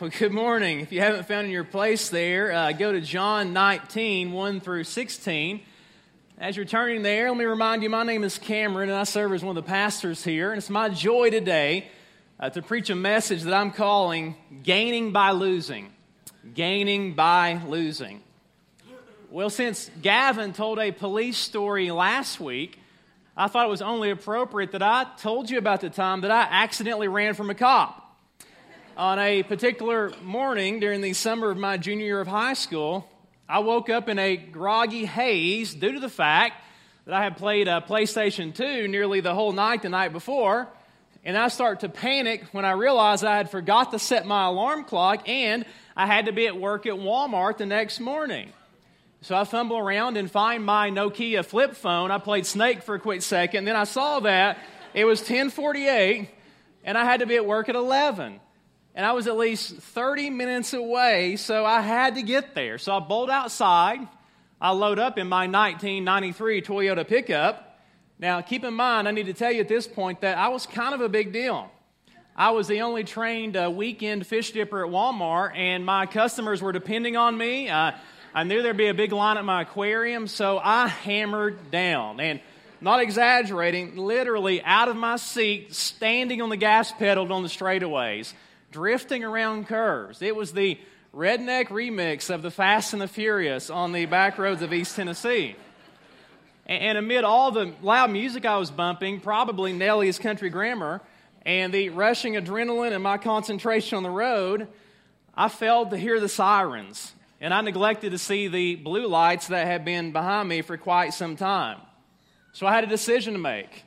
Well, good morning. If you haven't found your place there, uh, go to John 19, 1 through 16. As you're turning there, let me remind you my name is Cameron, and I serve as one of the pastors here. And it's my joy today uh, to preach a message that I'm calling Gaining by Losing. Gaining by Losing. Well, since Gavin told a police story last week, I thought it was only appropriate that I told you about the time that I accidentally ran from a cop on a particular morning during the summer of my junior year of high school, I woke up in a groggy haze due to the fact that I had played a PlayStation 2 nearly the whole night the night before. And I start to panic when I realized I had forgot to set my alarm clock and I had to be at work at Walmart the next morning. So I fumble around and find my Nokia flip phone. I played Snake for a quick second. Then I saw that it was 1048 and I had to be at work at 11 and I was at least 30 minutes away, so I had to get there. So I bolt outside. I load up in my 1993 Toyota pickup. Now, keep in mind, I need to tell you at this point that I was kind of a big deal. I was the only trained uh, weekend fish dipper at Walmart, and my customers were depending on me. Uh, I knew there'd be a big line at my aquarium, so I hammered down. And not exaggerating, literally out of my seat, standing on the gas pedal on the straightaways drifting around curves. It was the redneck remix of the Fast and the Furious on the back roads of East Tennessee. And amid all the loud music I was bumping, probably Nelly's Country Grammar, and the rushing adrenaline and my concentration on the road, I failed to hear the sirens. And I neglected to see the blue lights that had been behind me for quite some time. So I had a decision to make.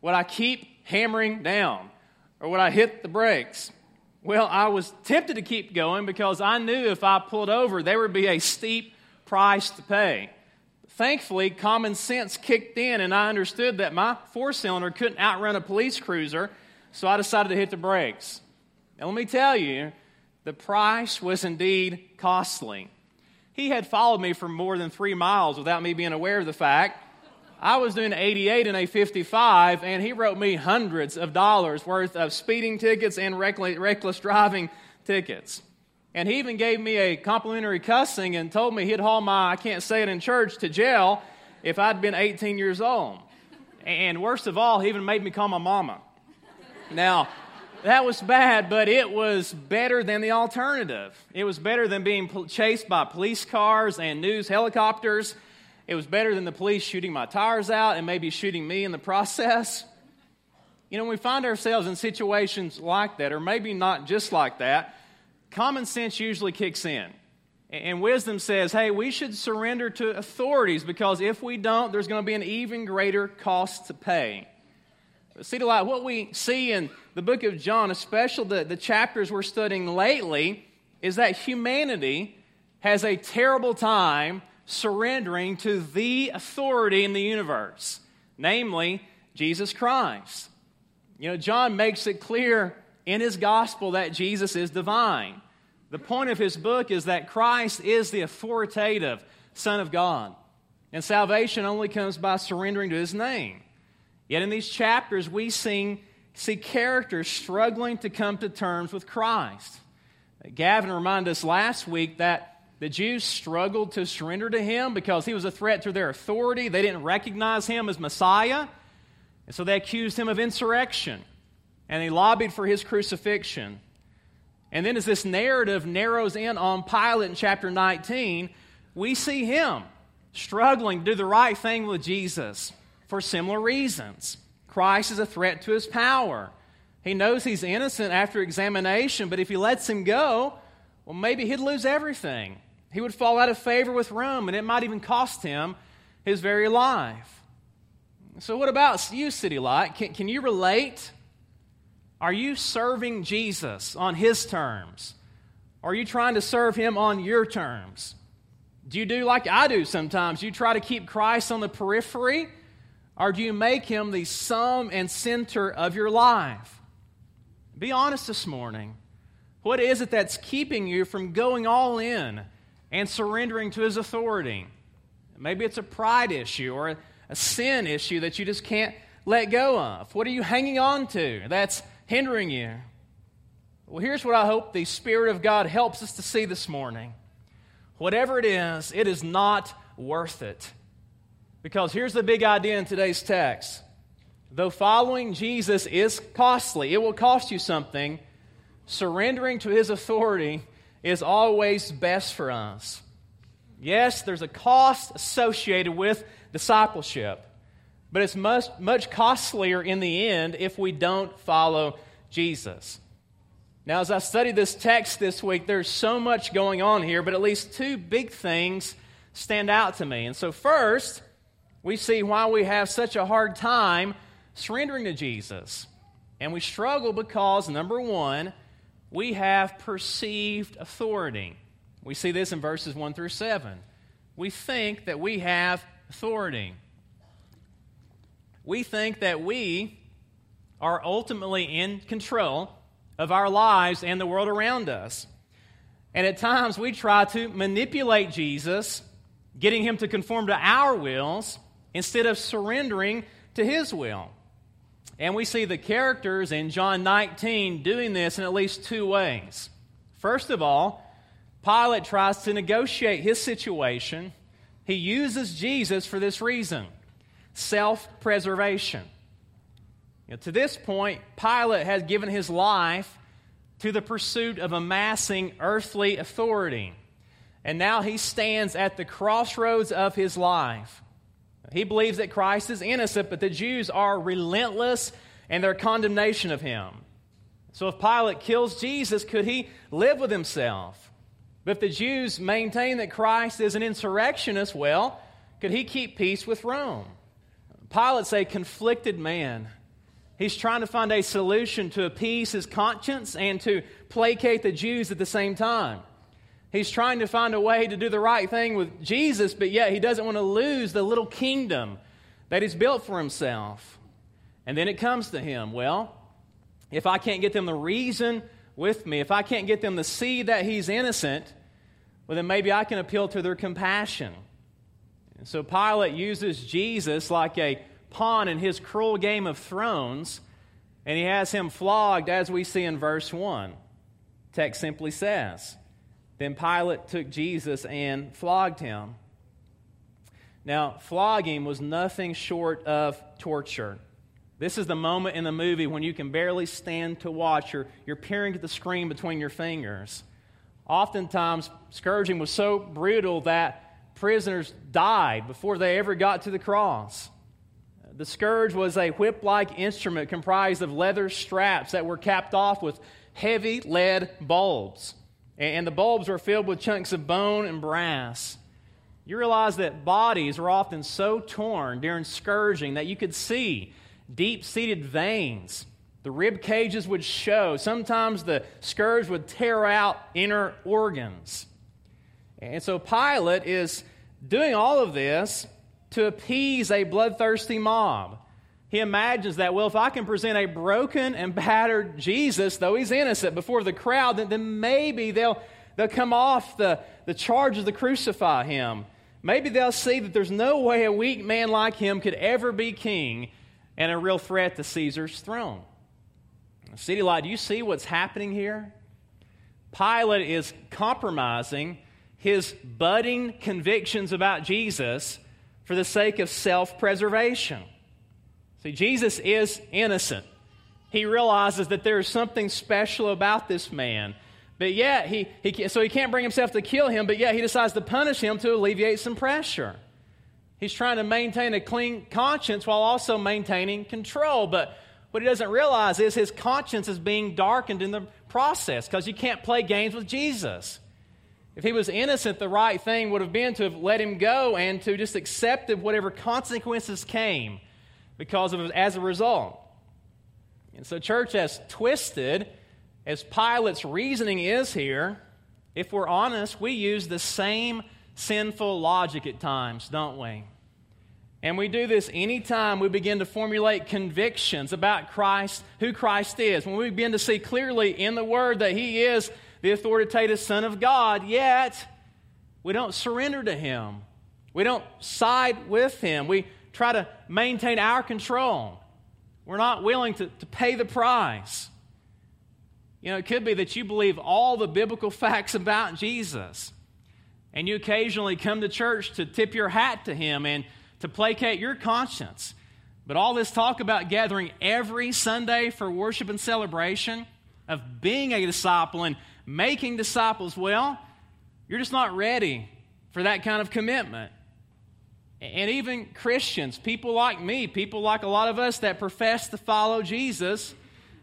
Would I keep hammering down, or would I hit the brakes? Well, I was tempted to keep going because I knew if I pulled over, there would be a steep price to pay. Thankfully, common sense kicked in, and I understood that my four cylinder couldn't outrun a police cruiser, so I decided to hit the brakes. And let me tell you, the price was indeed costly. He had followed me for more than three miles without me being aware of the fact. I was doing 88 and a 55, and he wrote me hundreds of dollars worth of speeding tickets and reckless driving tickets. And he even gave me a complimentary cussing and told me he'd haul my, I can't say it in church, to jail if I'd been 18 years old. And worst of all, he even made me call my mama. Now, that was bad, but it was better than the alternative. It was better than being chased by police cars and news helicopters it was better than the police shooting my tires out and maybe shooting me in the process. You know, when we find ourselves in situations like that, or maybe not just like that, common sense usually kicks in. And wisdom says, hey, we should surrender to authorities because if we don't, there's going to be an even greater cost to pay. But City Light, what we see in the book of John, especially the, the chapters we're studying lately, is that humanity has a terrible time surrendering to the authority in the universe, namely Jesus Christ. You know, John makes it clear in his gospel that Jesus is divine. The point of his book is that Christ is the authoritative Son of God. And salvation only comes by surrendering to his name. Yet in these chapters, we see, see characters struggling to come to terms with Christ. Gavin reminded us last week that the Jews struggled to surrender to him because he was a threat to their authority. They didn't recognize him as Messiah. And so they accused him of insurrection. And they lobbied for his crucifixion. And then, as this narrative narrows in on Pilate in chapter 19, we see him struggling to do the right thing with Jesus for similar reasons. Christ is a threat to his power. He knows he's innocent after examination, but if he lets him go, well, maybe he'd lose everything. He would fall out of favor with Rome, and it might even cost him his very life. So, what about you, City Light? Can, can you relate? Are you serving Jesus on his terms? Are you trying to serve him on your terms? Do you do like I do sometimes? You try to keep Christ on the periphery, or do you make him the sum and center of your life? Be honest this morning. What is it that's keeping you from going all in and surrendering to his authority. Maybe it's a pride issue or a, sin issue that you just can't let go of. What are you hanging on to that's hindering you? Well, here's what I hope the Spirit of God helps us to see this morning. Whatever it is, it is not worth it. Because here's the big idea in today's text. Though following Jesus is costly, it will cost you something, surrendering to his authority is always best for us. Yes, there's a cost associated with discipleship, but it's much, much costlier in the end if we don't follow Jesus. Now, as I studied this text this week, there's so much going on here, but at least two big things stand out to me. And so, first, we see why we have such a hard time surrendering to Jesus. And we struggle because, number one, we have perceived authority. We see this in verses 1 through 7. We think that we have authority. We think that we are ultimately in control of our lives and the world around us. And at times we try to manipulate Jesus, getting him to conform to our wills instead of surrendering to his will. And we see the characters in John 19 doing this in at least two ways. First of all, Pilate tries to negotiate his situation. He uses Jesus for this reason self preservation. You know, to this point, Pilate has given his life to the pursuit of amassing earthly authority. And now he stands at the crossroads of his life. He believes that Christ is innocent, but the Jews are relentless in their condemnation of him. So if Pilate kills Jesus, could he live with himself? But if the Jews maintain that Christ is an insurrectionist, well, could he keep peace with Rome? Pilate's a conflicted man. He's trying to find a solution to appease his conscience and to placate the Jews at the same time. He's trying to find a way to do the right thing with Jesus, but yet he doesn't want to lose the little kingdom that he's built for himself. And then it comes to him well, if I can't get them to reason with me, if I can't get them to see that he's innocent, well, then maybe I can appeal to their compassion. And so Pilate uses Jesus like a pawn in his cruel game of thrones, and he has him flogged, as we see in verse 1. Text simply says, then Pilate took Jesus and flogged him. Now, flogging was nothing short of torture. This is the moment in the movie when you can barely stand to watch. You're, you're peering at the screen between your fingers. Oftentimes, scourging was so brutal that prisoners died before they ever got to the cross. The scourge was a whip like instrument comprised of leather straps that were capped off with heavy lead bulbs and the bulbs were filled with chunks of bone and brass. You realize that bodies were often so torn during scourging that you could see deep seated veins. The rib cages would show. Sometimes the scourge would tear out inner organs. And so Pilate is doing all of this to appease a bloodthirsty mob. He imagines that, well, if I can present a broken and battered Jesus, though he's innocent, before the crowd, then, then maybe they'll, they'll come off the, the charges to crucify him. Maybe they'll see that there's no way a weak man like him could ever be king and a real threat to Caesar's throne. City Light, do you see what's happening here? Pilate is compromising his budding convictions about Jesus for the sake of self preservation. See, Jesus is innocent. He realizes that there is something special about this man. But yet, he, he, so he can't bring himself to kill him, but yet he decides to punish him to alleviate some pressure. He's trying to maintain a clean conscience while also maintaining control. But what he doesn't realize is his conscience is being darkened in the process because you can't play games with Jesus. If he was innocent, the right thing would have been to have let him go and to just accept whatever consequences came because of as a result. And so, church, as twisted as Pilate's reasoning is here, if we're honest, we use the same sinful logic at times, don't we? And we do this anytime we begin to formulate convictions about Christ, who Christ is. When we begin to see clearly in the Word that He is the authoritative Son of God, yet we don't surrender to Him. We don't side with Him. We try to maintain our control. We're not willing to, to pay the price. You know, it could be that you believe all the biblical facts about Jesus. And you occasionally come to church to tip your hat to him and to placate your conscience. But all this talk about gathering every Sunday for worship and celebration, of being a disciple and making disciples, well, you're just not ready for that kind of commitment. And even Christians, people like me, people like a lot of us that profess to follow Jesus,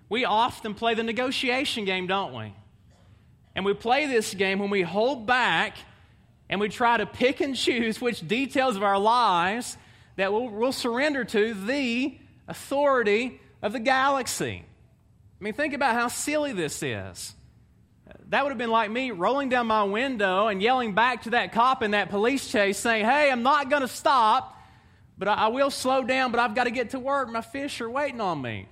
we often play the negotiation game, don't we? And we play this game when we hold back and we try to pick and choose which details of our lives that we'll, we'll surrender to the authority of the galaxy. I mean, think about how silly this is. That would have been like me rolling down my window and yelling back to that cop in that police chase saying, Hey, I'm not going to stop, but I, I, will slow down, but I've got to get to work. My fish are waiting on me.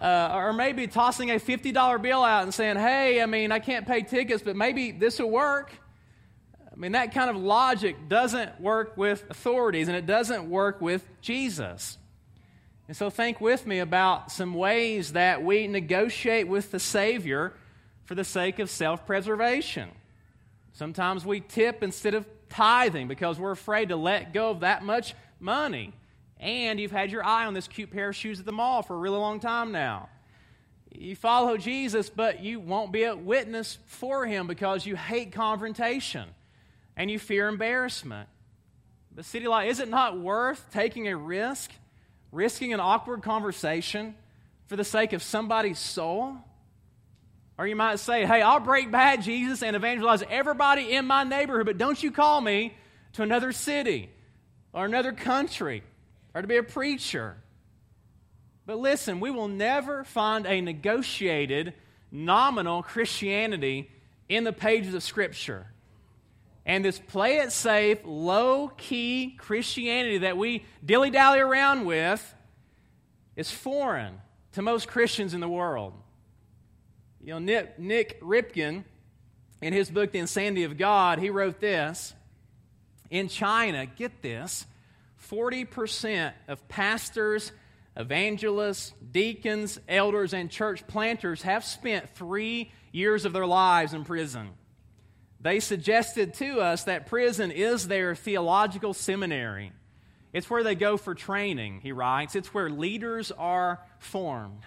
Uh, or maybe tossing a $50 bill out and saying, Hey, I mean, I can't pay tickets, but maybe this will work. I mean, that kind of logic doesn't work with authorities and it doesn't work with Jesus. And so, think with me about some ways that we negotiate with the Savior for the sake of self preservation. Sometimes we tip instead of tithing because we're afraid to let go of that much money. And you've had your eye on this cute pair of shoes at the mall for a really long time now. You follow Jesus, but you won't be a witness for him because you hate confrontation and you fear embarrassment. But, City Light, is it not worth taking a risk, risking an awkward conversation for the sake of somebody's soul? Or you might say, hey, I'll break bad, Jesus, and evangelize everybody in my neighborhood, but don't you call me to another city or another country or to be a preacher. But listen, we will never find a negotiated, nominal Christianity in the pages of Scripture. And this play it safe, low key Christianity that we dilly dally around with is foreign to most Christians in the world. You know, Nick, Nik Ripken, in his book, The Insanity of God, he wrote this In China, get this, 40% of pastors, evangelists, deacons, elders, and church planters have spent three years of their lives in prison. They suggested to us that prison is their theological seminary. It's where they go for training, he writes. It's where leaders are formed.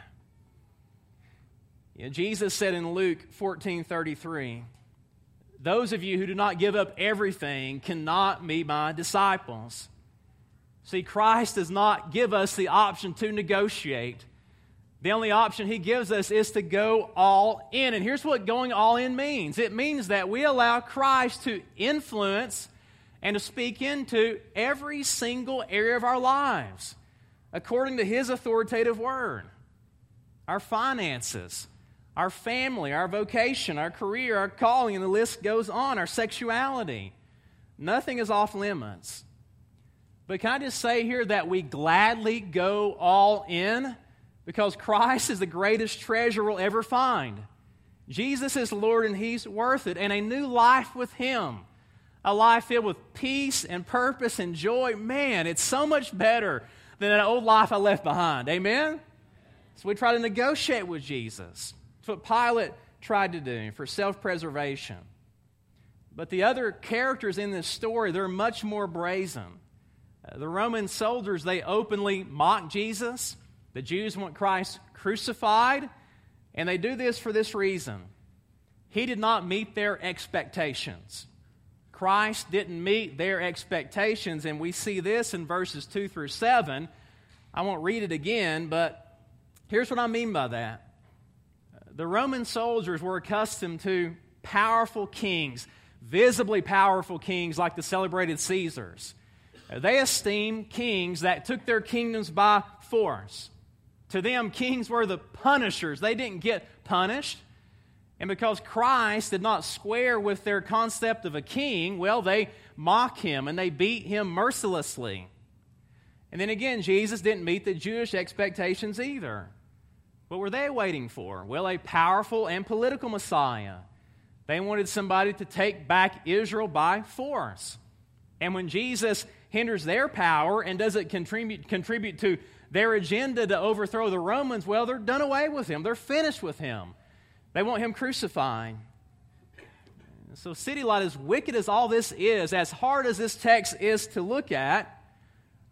You know, Jesus said in Luke 14 33, Those of you who do not give up everything cannot be my disciples. See, Christ does not give us the option to negotiate. The only option he gives us is to go all in. And here's what going all in means it means that we allow Christ to influence and to speak into every single area of our lives according to his authoritative word. Our finances, our family, our vocation, our career, our calling, and the list goes on, our sexuality. Nothing is off limits. But can I just say here that we gladly go all in? because Christ is the greatest treasure we'll ever find. Jesus is Lord and He's worth it. And a new life with Him, a life filled with peace and purpose and joy, man, it's so much better than an old life I left behind. Amen? So we try to negotiate with Jesus. What Pilate tried to do for self preservation. But the other characters in this story, they're much more brazen. Uh, the Roman soldiers, they openly mock Jesus. The Jews want Christ crucified, and they do this for this reason. He did not meet their expectations. Christ didn't meet their expectations, and we see this in verses 2 through 7. I won't read it again, but here's what I mean by that. The Roman soldiers were accustomed to powerful kings, visibly powerful kings like the celebrated Caesars. They esteemed kings that took their kingdoms by force. To them, kings were the punishers. They didn't get punished. And because Christ did not square with their concept of a king, well, they mock him and they beat him mercilessly. And then again, Jesus didn't meet the Jewish expectations either. What were they waiting for? Well, a powerful and political Messiah. They wanted somebody to take back Israel by force. And when Jesus hinders their power and doesn't contribute, contribute to their agenda to overthrow the Romans, well, they're done away with him. They're finished with him. They want him crucified. So, City Light, as wicked as all this is, as hard as this text is to look at,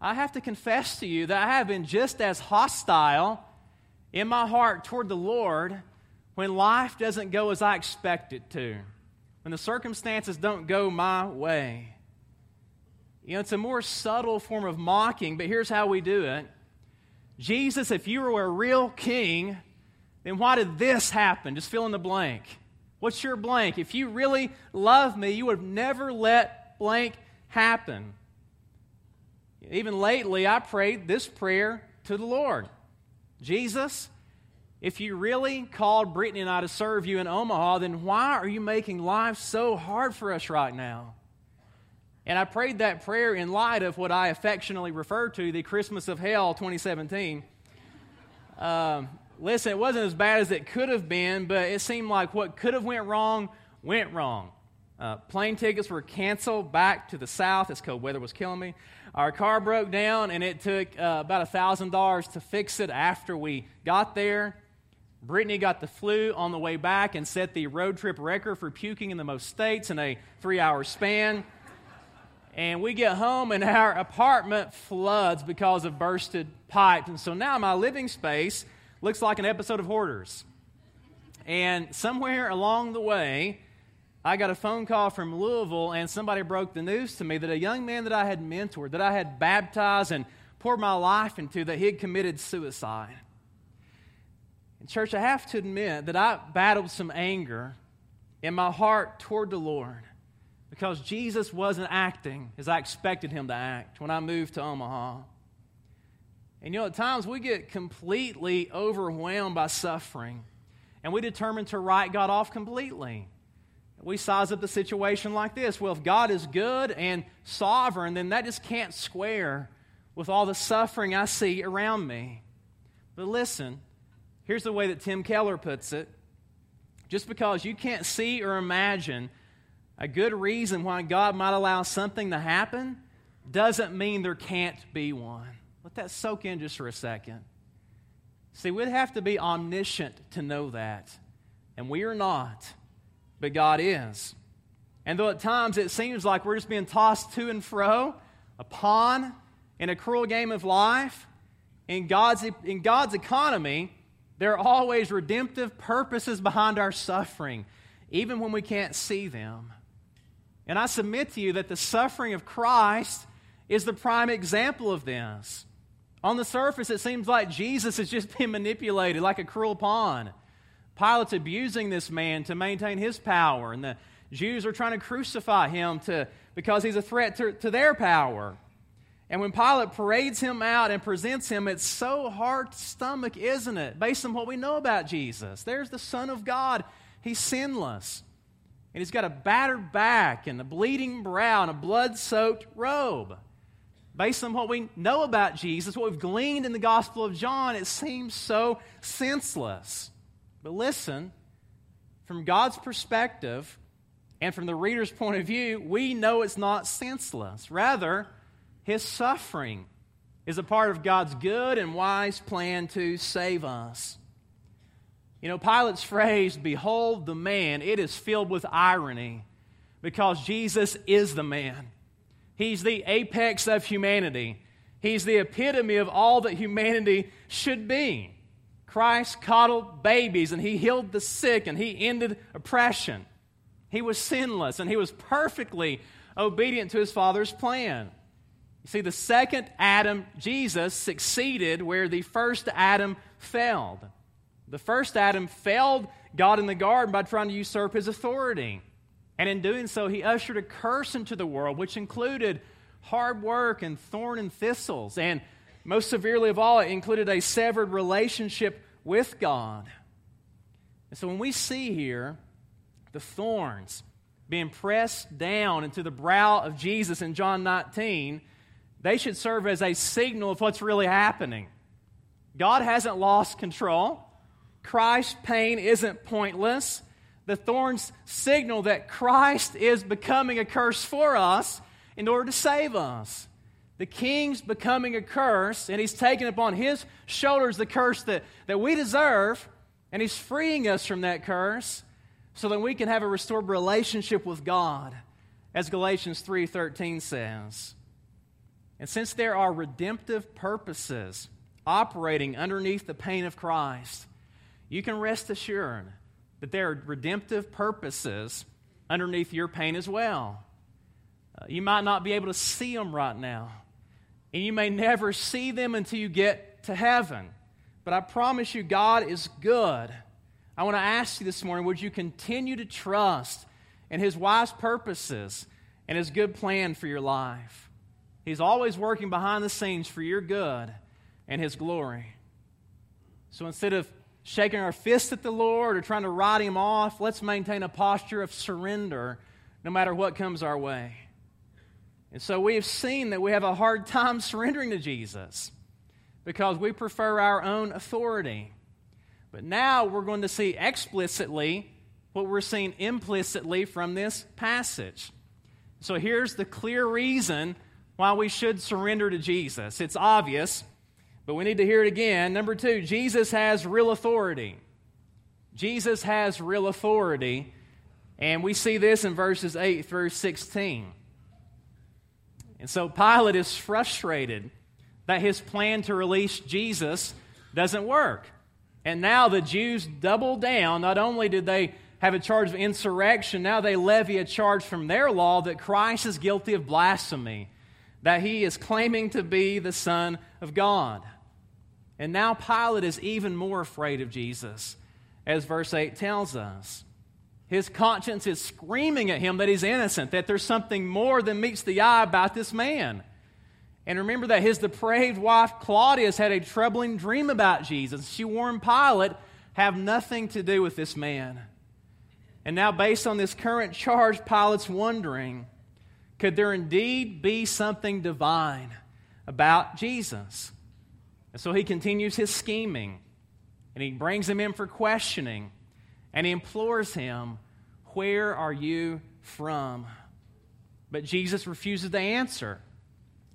I have to confess to you that I have been just as hostile in my heart toward the Lord when life doesn't go as I expect it to, when the circumstances don't go my way. You know, it's a more subtle form of mocking, but here's how we do it Jesus, if you were a real king, then why did this happen? Just fill in the blank. What's your blank? If you really love me, you would have never let blank happen. Even lately, I prayed this prayer to the Lord Jesus, if you really called Brittany and I to serve you in Omaha, then why are you making life so hard for us right now? And I prayed that prayer in light of what I affectionately refer to the Christmas of Hell 2017. Um, listen, it wasn't as bad as it could have been, but it seemed like what could have went wrong went wrong. Uh, plane tickets were canceled back to the south. This cold weather was killing me. Our car broke down, and it took uh, about $1,000 to fix it after we got there. Brittany got the flu on the way back and set the road trip record for puking in the most states in a three hour span. And we get home, and our apartment floods because of bursted pipes. And so now my living space looks like an episode of Hoarders. And somewhere along the way, I got a phone call from Louisville, and somebody broke the news to me that a young man that I had mentored, that I had baptized and poured my life into, that he had committed suicide. In church, I have to admit that I battled some anger in my heart toward the Lord because Jesus wasn't acting as I expected him to act when I moved to Omaha. And you know, at times we get completely overwhelmed by suffering, and we determine to write God off completely. We size up the situation like this well, if God is good and sovereign, then that just can't square with all the suffering I see around me. But listen, here's the way that Tim Keller puts it just because you can't see or imagine a good reason why God might allow something to happen doesn't mean there can't be one. Let that soak in just for a second. See, we'd have to be omniscient to know that, and we are not but God is. And though at times it seems like we're just being tossed to and fro, a pawn in a cruel game of life, in God's, in God's economy, there are always redemptive purposes behind our suffering, even when we can't see them. And I submit to you that the suffering of Christ is the prime example of this. On the surface, it seems like Jesus is just being manipulated like a cruel pawn. Pilate's abusing this man to maintain his power, and the Jews are trying to crucify him to, because he's a threat to, to their power. And when Pilate parades him out and presents him, it's so hard to stomach, isn't it? Based on what we know about Jesus. There's the Son of God. He's sinless. And he's got a battered back and a bleeding brow and a blood soaked robe. Based on what we know about Jesus, what we've gleaned in the Gospel of John, it seems so senseless. But listen, from God's perspective and from the reader's point of view, we know it's not senseless. Rather, his suffering is a part of God's good and wise plan to save us. You know, Pilate's phrase, Behold the man, it is filled with irony because Jesus is the man. He's the apex of humanity, He's the epitome of all that humanity should be. Christ coddled babies and he healed the sick and he ended oppression. He was sinless and he was perfectly obedient to his Father's plan. You see, the second Adam, Jesus, succeeded where the first Adam failed. The first Adam failed God in the garden by trying to usurp his authority. And in doing so, he ushered a curse into the world, which included hard work and thorn and thistles and most severely of all, it included a severed relationship with God. And so when we see here the thorns being pressed down into the brow of Jesus in John 19, they should serve as a signal of what's really happening. God hasn't lost control. Christ's pain isn't pointless. The thorns signal that Christ is becoming a curse for us in order to save us the king's becoming a curse, and he's taken upon his shoulders the curse that, that we deserve And He's freeing us from that curse so that we can have a restored relationship with God, as Galatians 3:13 says. And since there are redemptive purposes operating underneath the pain of Christ, you can rest assured that there are redemptive purposes underneath your pain as well. Uh, you might not be able to see them right now, and you may never see them until you get to heaven. But I promise you, God is good. I want to ask you this morning would you continue to trust in His wise purposes and His good plan for your life? He's always working behind the scenes for your good and His glory. So instead of shaking our fists at the Lord or trying to ride Him off, let's maintain a posture of surrender no matter what comes our way. And so we have seen that we have a hard time surrendering to Jesus because we prefer our own authority. But now we're going to see explicitly what we're seeing implicitly from this passage. So here's the clear reason why we should surrender to Jesus. It's obvious, but we need to hear it again. Number two, Jesus has real authority. Jesus has real authority, and we see this in verses 8 through 16. And so Pilate is frustrated that his plan to release Jesus doesn't work. And now the Jews double down. Not only did they have a charge of insurrection, now they levy a charge from their law that Christ is guilty of blasphemy, that he is claiming to be the Son of God. And now Pilate is even more afraid of Jesus, as verse 8 tells us. His conscience is screaming at him that he's innocent, that there's something more than meets the eye about this man. And remember that his depraved wife Claudius had a troubling dream about Jesus. She warned Pilate, have nothing to do with this man. And now, based on this current charge, Pilate's wondering could there indeed be something divine about Jesus? And so he continues his scheming and he brings him in for questioning and he implores him, Where are you from? But Jesus refuses to answer.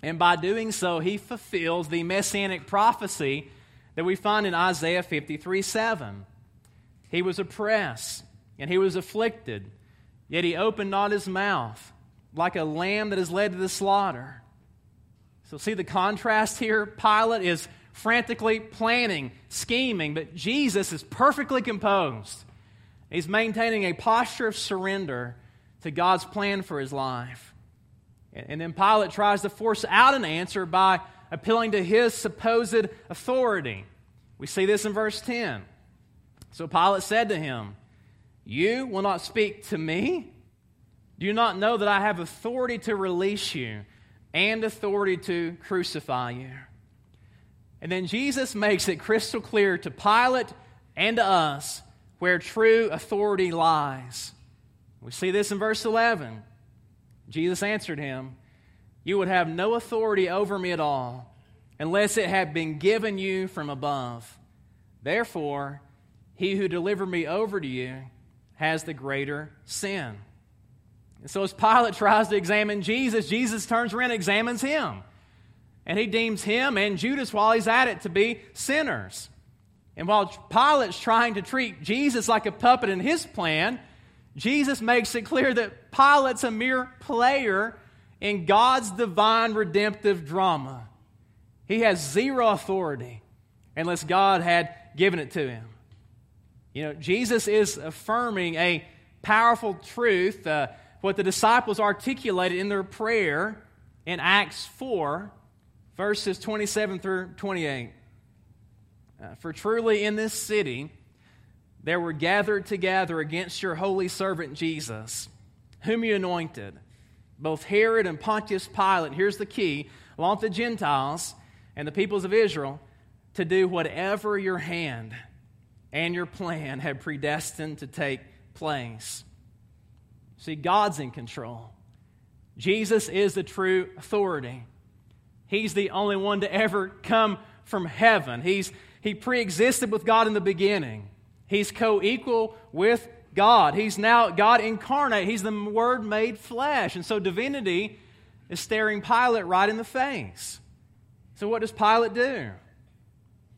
And by doing so, he fulfills the messianic prophecy that we find in Isaiah 53 7. He was oppressed and he was afflicted, yet he opened not his mouth, like a lamb that is led to the slaughter. So, see the contrast here? Pilate is frantically planning, scheming, but Jesus is perfectly composed. He's maintaining a posture of surrender to God's plan for his life. And then Pilate tries to force out an answer by appealing to his supposed authority. We see this in verse 10. So Pilate said to him, You will not speak to me? Do you not know that I have authority to release you and authority to crucify you? And then Jesus makes it crystal clear to Pilate and to us where true authority lies. We see this in verse 11. Jesus answered him, You would have no authority over me at all unless it had been given you from above. Therefore, he who delivered me over to you has the greater sin. And so, as Pilate tries to examine Jesus, Jesus turns around and examines him. And he deems him and Judas, while he's at it, to be sinners. And while Pilate's trying to treat Jesus like a puppet in his plan, Jesus makes it clear that Pilate's a mere player in God's divine redemptive drama. He has zero authority unless God had given it to him. You know, Jesus is affirming a powerful truth, uh, what the disciples articulated in their prayer in Acts 4, verses 27 through 28. Uh, For truly in this city, there were gathered together against your holy servant Jesus, whom you anointed, both Herod and Pontius Pilate. Here's the key with the Gentiles and the peoples of Israel to do whatever your hand and your plan had predestined to take place. See, God's in control. Jesus is the true authority. He's the only one to ever come from heaven. He's, he pre existed with God in the beginning. He's co equal with God. He's now God incarnate. He's the Word made flesh. And so divinity is staring Pilate right in the face. So what does Pilate do?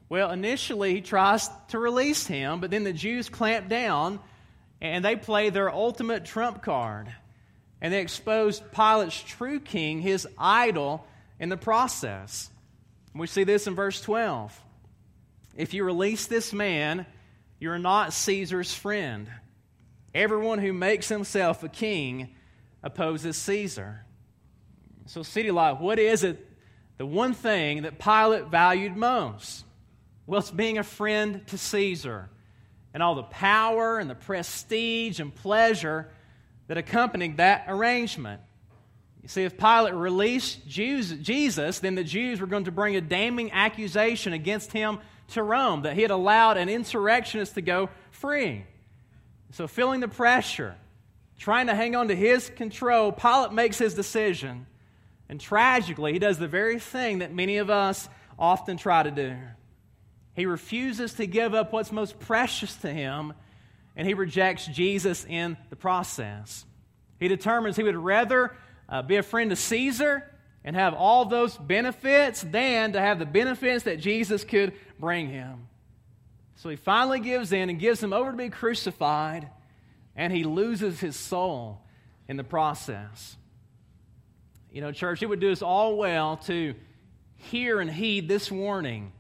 Well, initially he tries to release him, but then the Jews clamp down and they play their ultimate trump card. And they expose Pilate's true king, his idol, in the process. We see this in verse 12. If you release this man, you're not Caesar's friend. Everyone who makes himself a king opposes Caesar. So, City Light, what is it, the one thing that Pilate valued most? Well, it's being a friend to Caesar and all the power and the prestige and pleasure that accompanied that arrangement. You see, if Pilate released Jesus, then the Jews were going to bring a damning accusation against him to Rome that he had allowed an insurrectionist to go free. So, feeling the pressure, trying to hang on to his control, Pilate makes his decision. And tragically, he does the very thing that many of us often try to do. He refuses to give up what's most precious to him, and he rejects Jesus in the process. He determines he would rather uh, be a friend to Caesar and have all those benefits than to have the benefits that Jesus could bring him. So he finally gives in and gives him over to be crucified, and he loses his soul in the process. You know, church, it would do us all well to hear and heed this warning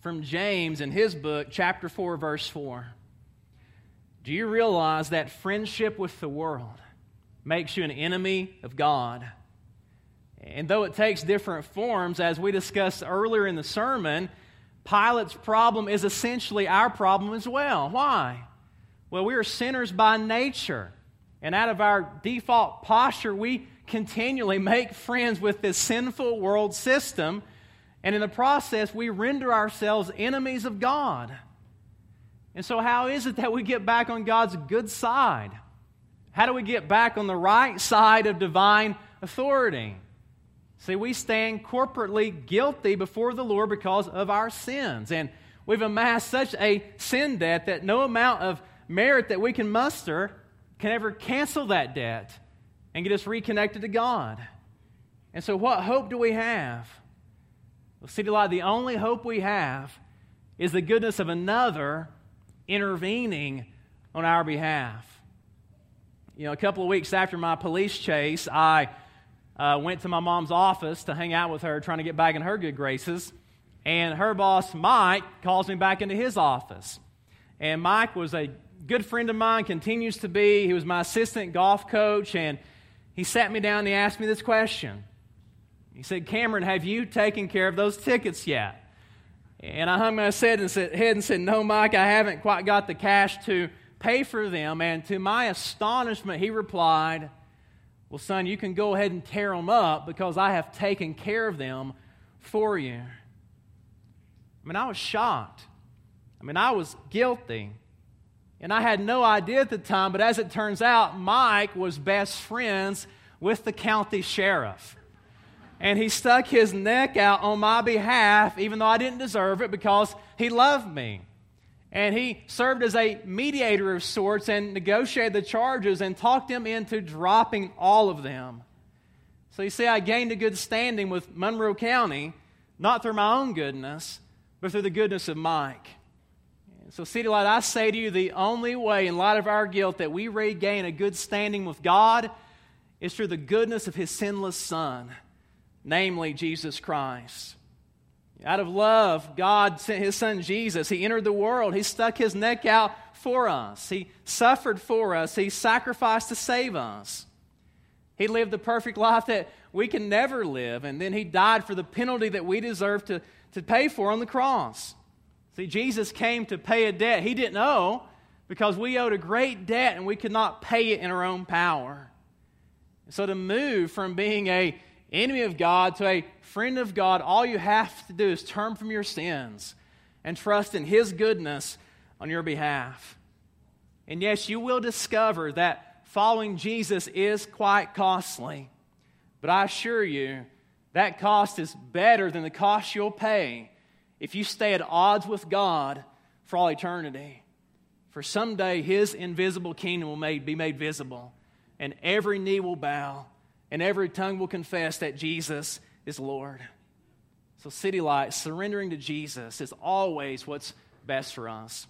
from James in his book, chapter 4, verse 4. Do you realize that friendship with the world makes you an enemy of God? And though it takes different forms, as we discussed earlier in the sermon, Pilate's problem is essentially our problem as well. Why? Well, we are sinners by nature. And out of our default posture, we continually make friends with this sinful world system. And in the process, we render ourselves enemies of God. And so, how is it that we get back on God's good side? How do we get back on the right side of divine authority? See, we stand corporately guilty before the Lord because of our sins. And we've amassed such a sin debt that no amount of merit that we can muster can ever cancel that debt and get us reconnected to God. And so, what hope do we have? Well, Light, the only hope we have is the goodness of another intervening on our behalf. You know, a couple of weeks after my police chase, I uh, went to my mom's office to hang out with her, trying to get back in her good graces. And her boss, Mike, calls me back into his office. And Mike was a good friend of mine, continues to be. He was my assistant golf coach. And he sat me down and he asked me this question. He said, Cameron, have you taken care of those tickets yet? And I hung my head and said, head and said, No, Mike, I haven't quite got the cash to pay for them. And to my astonishment, he replied, well, son, you can go ahead and tear them up because I have taken care of them for you. I mean, I was shocked. I mean, I was guilty. And I had no idea at the time, but as it turns out, Mike was best friends with the county sheriff. And he stuck his neck out on my behalf, even though I didn't deserve it, because he loved me. And he served as a mediator of sorts and negotiated the charges and talked him into dropping all of them. So you see, I gained a good standing with Monroe County, not through my own goodness, but through the goodness of Mike. So, City Light, I say to you, the only way, in light of our guilt, that we regain a good standing with God is through the goodness of His sinless Son, namely Jesus Christ. Out of love, God sent his son Jesus. He entered the world. He stuck his neck out for us. He suffered for us. He sacrificed to save us. He lived the perfect life that we can never live. And then he died for the penalty that we deserve to, to pay for on the cross. See, Jesus came to pay a debt he didn't owe because we owed a great debt and we could not pay it in our own power. So to move from being a enemy of God to a friend of God, all you have to do is turn from your sins and trust in His goodness on your behalf. And yes, you will discover that following Jesus is quite costly. But I assure you, that cost is better than the cost you'll pay if you stay at odds with God for all eternity. For someday His invisible kingdom will be made visible, and every knee will bow and every tongue will confess that Jesus is Lord. So, City Light, surrendering to Jesus is always what's best for us.